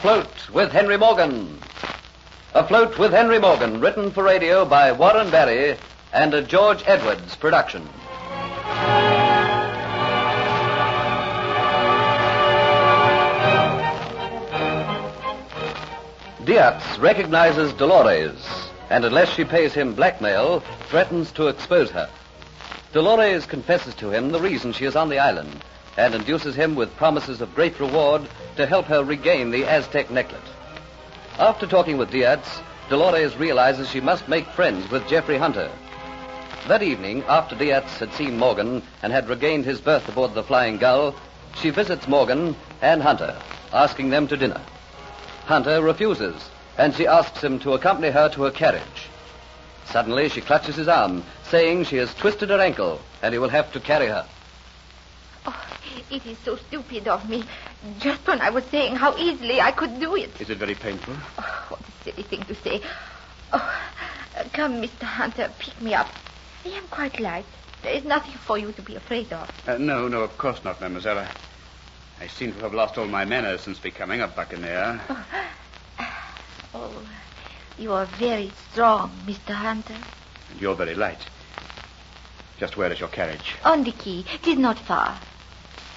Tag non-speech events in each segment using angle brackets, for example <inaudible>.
Afloat with Henry Morgan. Afloat with Henry Morgan, written for radio by Warren Barry and a George Edwards production. Diaz recognizes Dolores, and unless she pays him blackmail, threatens to expose her. Dolores confesses to him the reason she is on the island and induces him with promises of great reward to help her regain the Aztec necklet. After talking with Diaz, Dolores realizes she must make friends with Jeffrey Hunter. That evening, after Diaz had seen Morgan and had regained his berth aboard the Flying Gull, she visits Morgan and Hunter, asking them to dinner. Hunter refuses, and she asks him to accompany her to her carriage. Suddenly, she clutches his arm, saying she has twisted her ankle and he will have to carry her. It is so stupid of me. Just when I was saying how easily I could do it. Is it very painful? Oh, what a silly thing to say. Oh, come, Mr. Hunter, pick me up. I am quite light. There is nothing for you to be afraid of. Uh, no, no, of course not, mademoiselle. I, I seem to have lost all my manners since becoming a buccaneer. Oh, oh you are very strong, Mr. Hunter. And you're very light. Just where is your carriage? On the quay. It is not far.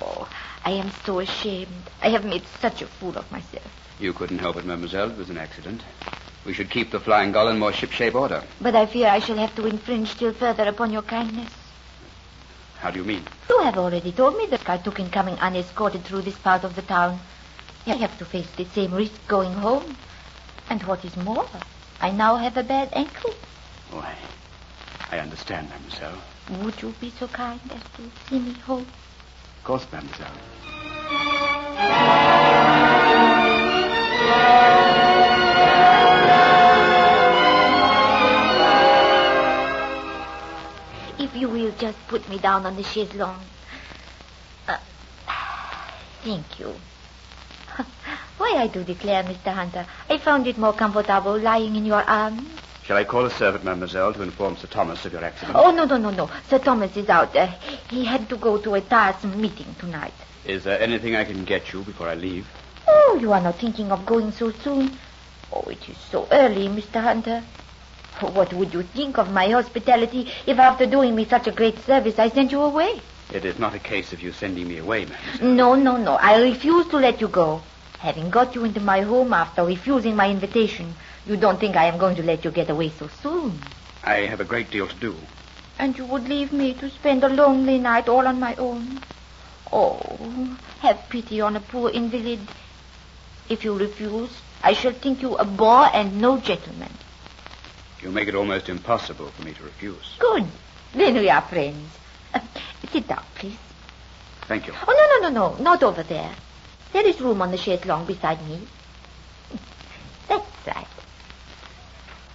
Oh, I am so ashamed. I have made such a fool of myself. You couldn't help it, mademoiselle. It was an accident. We should keep the Flying Gull in more shipshape order. But I fear I shall have to infringe still further upon your kindness. How do you mean? You have already told me that I took in coming unescorted through this part of the town. I have to face the same risk going home. And what is more, I now have a bad ankle. Oh, I, I understand, mademoiselle. Would you be so kind as to see me home? Course, mademoiselle. If you will just put me down on the chaise longue. Uh, thank you. <laughs> Why, I do declare, Mr. Hunter, I found it more comfortable lying in your arms. Shall I call a servant, mademoiselle, to inform Sir Thomas of your accident? Oh, no, no, no, no. Sir Thomas is out. Uh, he had to go to a tiresome meeting tonight. Is there anything I can get you before I leave? Oh, you are not thinking of going so soon. Oh, it is so early, Mr. Hunter. What would you think of my hospitality if after doing me such a great service I sent you away? It is not a case of you sending me away, madam. No, no, no. I refuse to let you go. Having got you into my home after refusing my invitation, you don't think I am going to let you get away so soon. I have a great deal to do. And you would leave me to spend a lonely night all on my own? Oh, have pity on a poor invalid. If you refuse, I shall think you a bore and no gentleman. You make it almost impossible for me to refuse. Good. Then we are friends. Uh, sit down, please. Thank you. Oh, no, no, no, no. Not over there. There is room on the chaise longue beside me. That's right.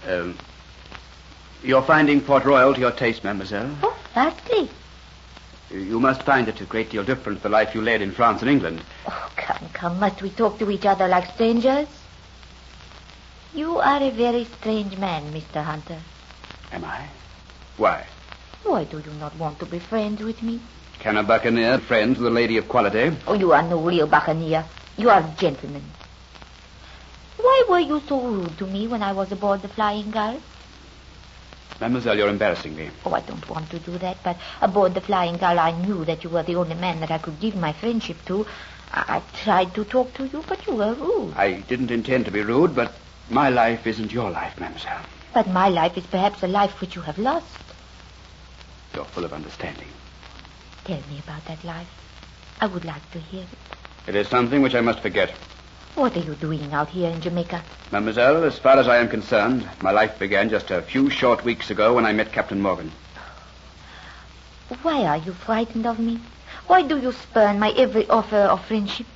Um, you're finding Port Royal to your taste, mademoiselle? Oh, vastly. You must find it a great deal different from the life you led in France and England. Oh, come, come. Must we talk to each other like strangers? You are a very strange man, Mr. Hunter. Am I? Why? Why do you not want to be friends with me? Can a buccaneer friends with a lady of quality? Oh, you are no real buccaneer. You are a gentleman. Why were you so rude to me when I was aboard the Flying Gull? Mademoiselle, you're embarrassing me. Oh, I don't want to do that, but aboard the Flying Gull, I knew that you were the only man that I could give my friendship to. I, I tried to talk to you, but you were rude. I didn't intend to be rude, but my life isn't your life, mademoiselle. But my life is perhaps a life which you have lost. You're full of understanding. Tell me about that life. I would like to hear it. It is something which I must forget. What are you doing out here in Jamaica? Mademoiselle, as far as I am concerned, my life began just a few short weeks ago when I met Captain Morgan. Why are you frightened of me? Why do you spurn my every offer of friendship?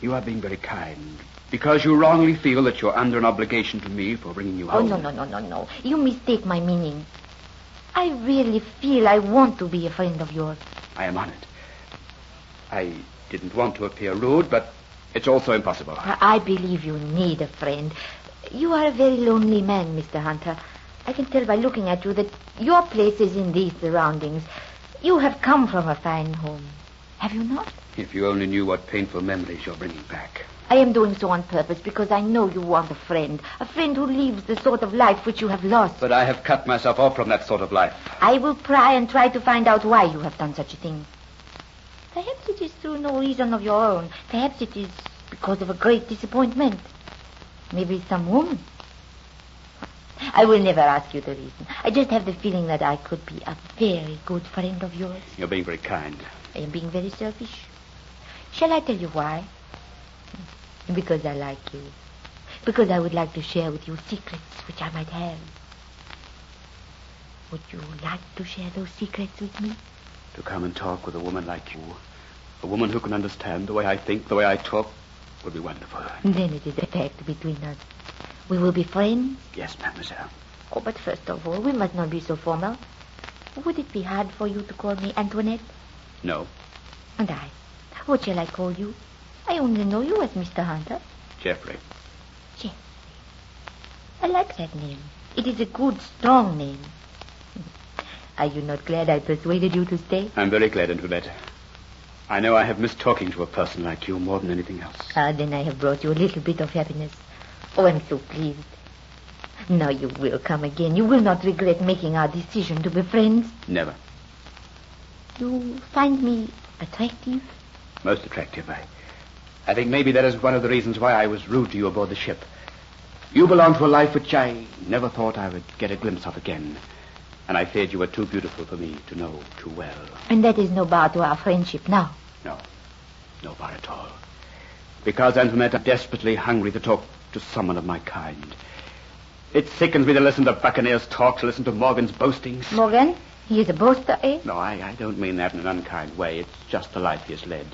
You are being very kind. Because you wrongly feel that you're under an obligation to me for bringing you Oh, home. no, no, no, no, no. You mistake my meaning. I really feel I want to be a friend of yours. I am honored. I didn't want to appear rude, but it's also impossible. I believe you need a friend. You are a very lonely man, Mr. Hunter. I can tell by looking at you that your place is in these surroundings. You have come from a fine home. Have you not? If you only knew what painful memories you're bringing back. I am doing so on purpose because I know you want a friend, a friend who lives the sort of life which you have lost. But I have cut myself off from that sort of life. I will pry and try to find out why you have done such a thing. Perhaps it is through no reason of your own. Perhaps it is because of a great disappointment. Maybe some woman. I will never ask you the reason. I just have the feeling that I could be a very good friend of yours. You're being very kind. I am being very selfish. Shall I tell you why? Because I like you. Because I would like to share with you secrets which I might have. Would you like to share those secrets with me? To come and talk with a woman like you, a woman who can understand the way I think, the way I talk, would be wonderful. Then it is a fact between us. We will be friends. Yes, mademoiselle. Oh, but first of all, we must not be so formal. Would it be hard for you to call me Antoinette? No. And I? What shall I call you? I only know you as Mr. Hunter. Jeffrey. Jeffrey. I like that name. It is a good, strong name. Are you not glad I persuaded you to stay? I'm very glad, Antoinette. I know I have missed talking to a person like you more than anything else. Ah, then I have brought you a little bit of happiness. Oh, I'm so pleased. Now you will come again. You will not regret making our decision to be friends. Never. You find me attractive? Most attractive. I, I think maybe that is one of the reasons why I was rude to you aboard the ship. You belong to a life which I never thought I would get a glimpse of again. And I feared you were too beautiful for me to know too well. And that is no bar to our friendship now. No. No bar at all. Because, Antoinette, I'm desperately hungry to talk to someone of my kind. It sickens me to listen to Buccaneer's talk, to listen to Morgan's boastings. Morgan? He is a boaster, eh? No, I, I don't mean that in an unkind way. It's just the life he has led.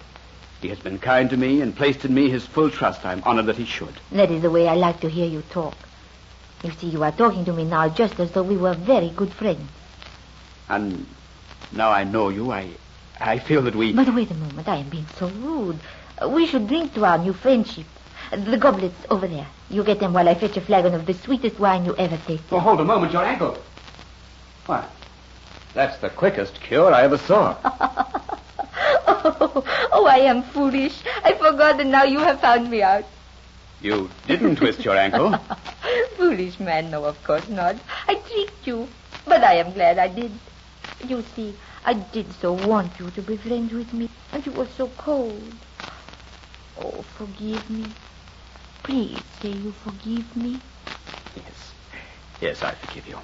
He has been kind to me and placed in me his full trust. I'm honored that he should. That is the way I like to hear you talk. You see, you are talking to me now just as though we were very good friends. And now I know you, I, I feel that we. But wait a moment, I am being so rude. We should drink to our new friendship. The goblets over there. You get them while I fetch a flagon of the sweetest wine you ever tasted. Oh, hold a moment, your ankle. Why, that's the quickest cure I ever saw. <laughs> oh, oh, I am foolish. I forgot that now you have found me out. You didn't twist your ankle. <laughs> Foolish man, no, of course not. I tricked you. But I am glad I did. You see, I did so want you to be friends with me, and you were so cold. Oh, forgive me. Please say you forgive me. Yes. Yes, I forgive you.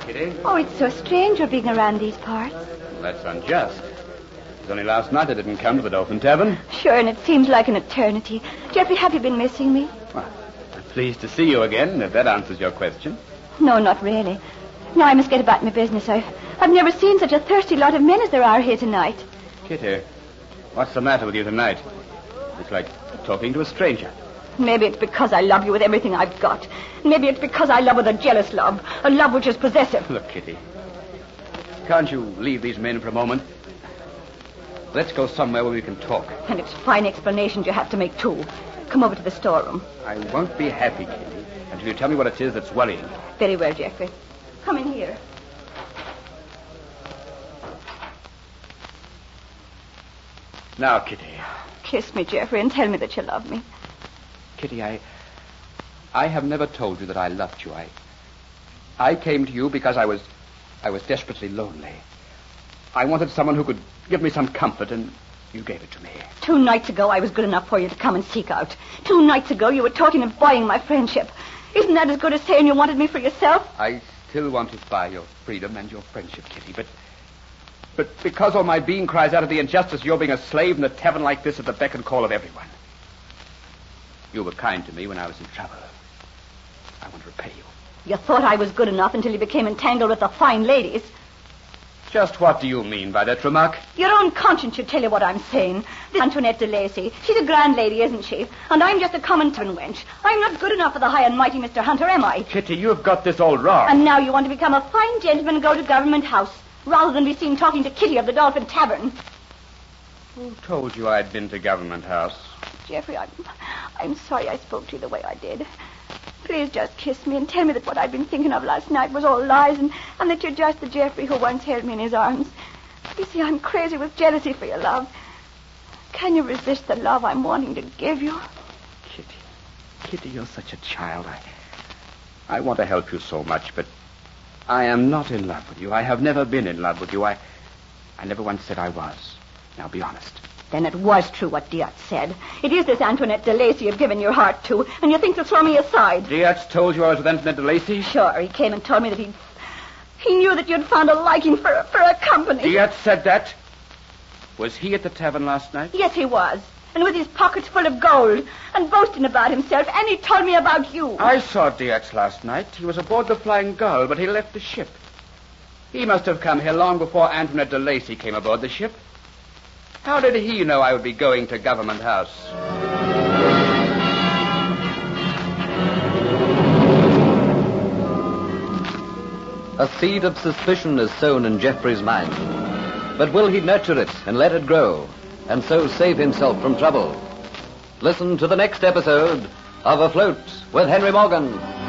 Kitty. Oh, it's so strange your being around these parts. That's unjust. It was only last night I didn't come to the Dolphin Tavern. Sure, and it seems like an eternity. Jeffrey, have you been missing me? Well, I'm pleased to see you again, if that answers your question. No, not really. Now I must get about my business. I've, I've never seen such a thirsty lot of men as there are here tonight. Kitty, what's the matter with you tonight? It's like talking to a stranger. Maybe it's because I love you with everything I've got. Maybe it's because I love with a jealous love, a love which is possessive. Look, Kitty, can't you leave these men for a moment? Let's go somewhere where we can talk. And it's fine explanations you have to make, too. Come over to the storeroom. I won't be happy, Kitty, until you tell me what it is that's worrying you. Very well, Jeffrey. Come in here. Now, Kitty. Kiss me, Jeffrey, and tell me that you love me. Kitty, I. I have never told you that I loved you. I. I came to you because I was. I was desperately lonely. I wanted someone who could give me some comfort, and you gave it to me. Two nights ago, I was good enough for you to come and seek out. Two nights ago, you were talking of buying my friendship. Isn't that as good as saying you wanted me for yourself? I still want to buy your freedom and your friendship, Kitty, but. But because all my being cries out of the injustice of your being a slave in a tavern like this at the beck and call of everyone. You were kind to me when I was in trouble. I want to repay you. You thought I was good enough until you became entangled with the fine ladies. Just what do you mean by that remark? Your own conscience should tell you what I'm saying. This Antoinette de Lacy, she's a grand lady, isn't she? And I'm just a common tavern wench. I'm not good enough for the high and mighty Mr. Hunter, am I? Kitty, you've got this all wrong. And now you want to become a fine gentleman and go to Government House, rather than be seen talking to Kitty of the Dolphin Tavern. Who told you I'd been to Government House? Jeffrey, I'm, I'm sorry I spoke to you the way I did. Please just kiss me and tell me that what I'd been thinking of last night was all lies and, and that you're just the Jeffrey who once held me in his arms. You see, I'm crazy with jealousy for your love. Can you resist the love I'm wanting to give you? Kitty. Kitty, you're such a child. I, I want to help you so much, but I am not in love with you. I have never been in love with you. I, I never once said I was. Now, be honest. Then it was true what Diaz said. It is this Antoinette de Lacy you've given your heart to, and you think to throw me aside. Diaz told you I was with Antoinette de Lacy? Sure, he came and told me that he he knew that you'd found a liking for for a company. Diaz said that? Was he at the tavern last night? Yes, he was. And with his pockets full of gold, and boasting about himself, and he told me about you. I saw Diaz last night. He was aboard the Flying Gull, but he left the ship. He must have come here long before Antoinette de Lacy came aboard the ship. How did he know I would be going to Government House? A seed of suspicion is sown in Jeffrey's mind. But will he nurture it and let it grow, and so save himself from trouble? Listen to the next episode of Afloat with Henry Morgan.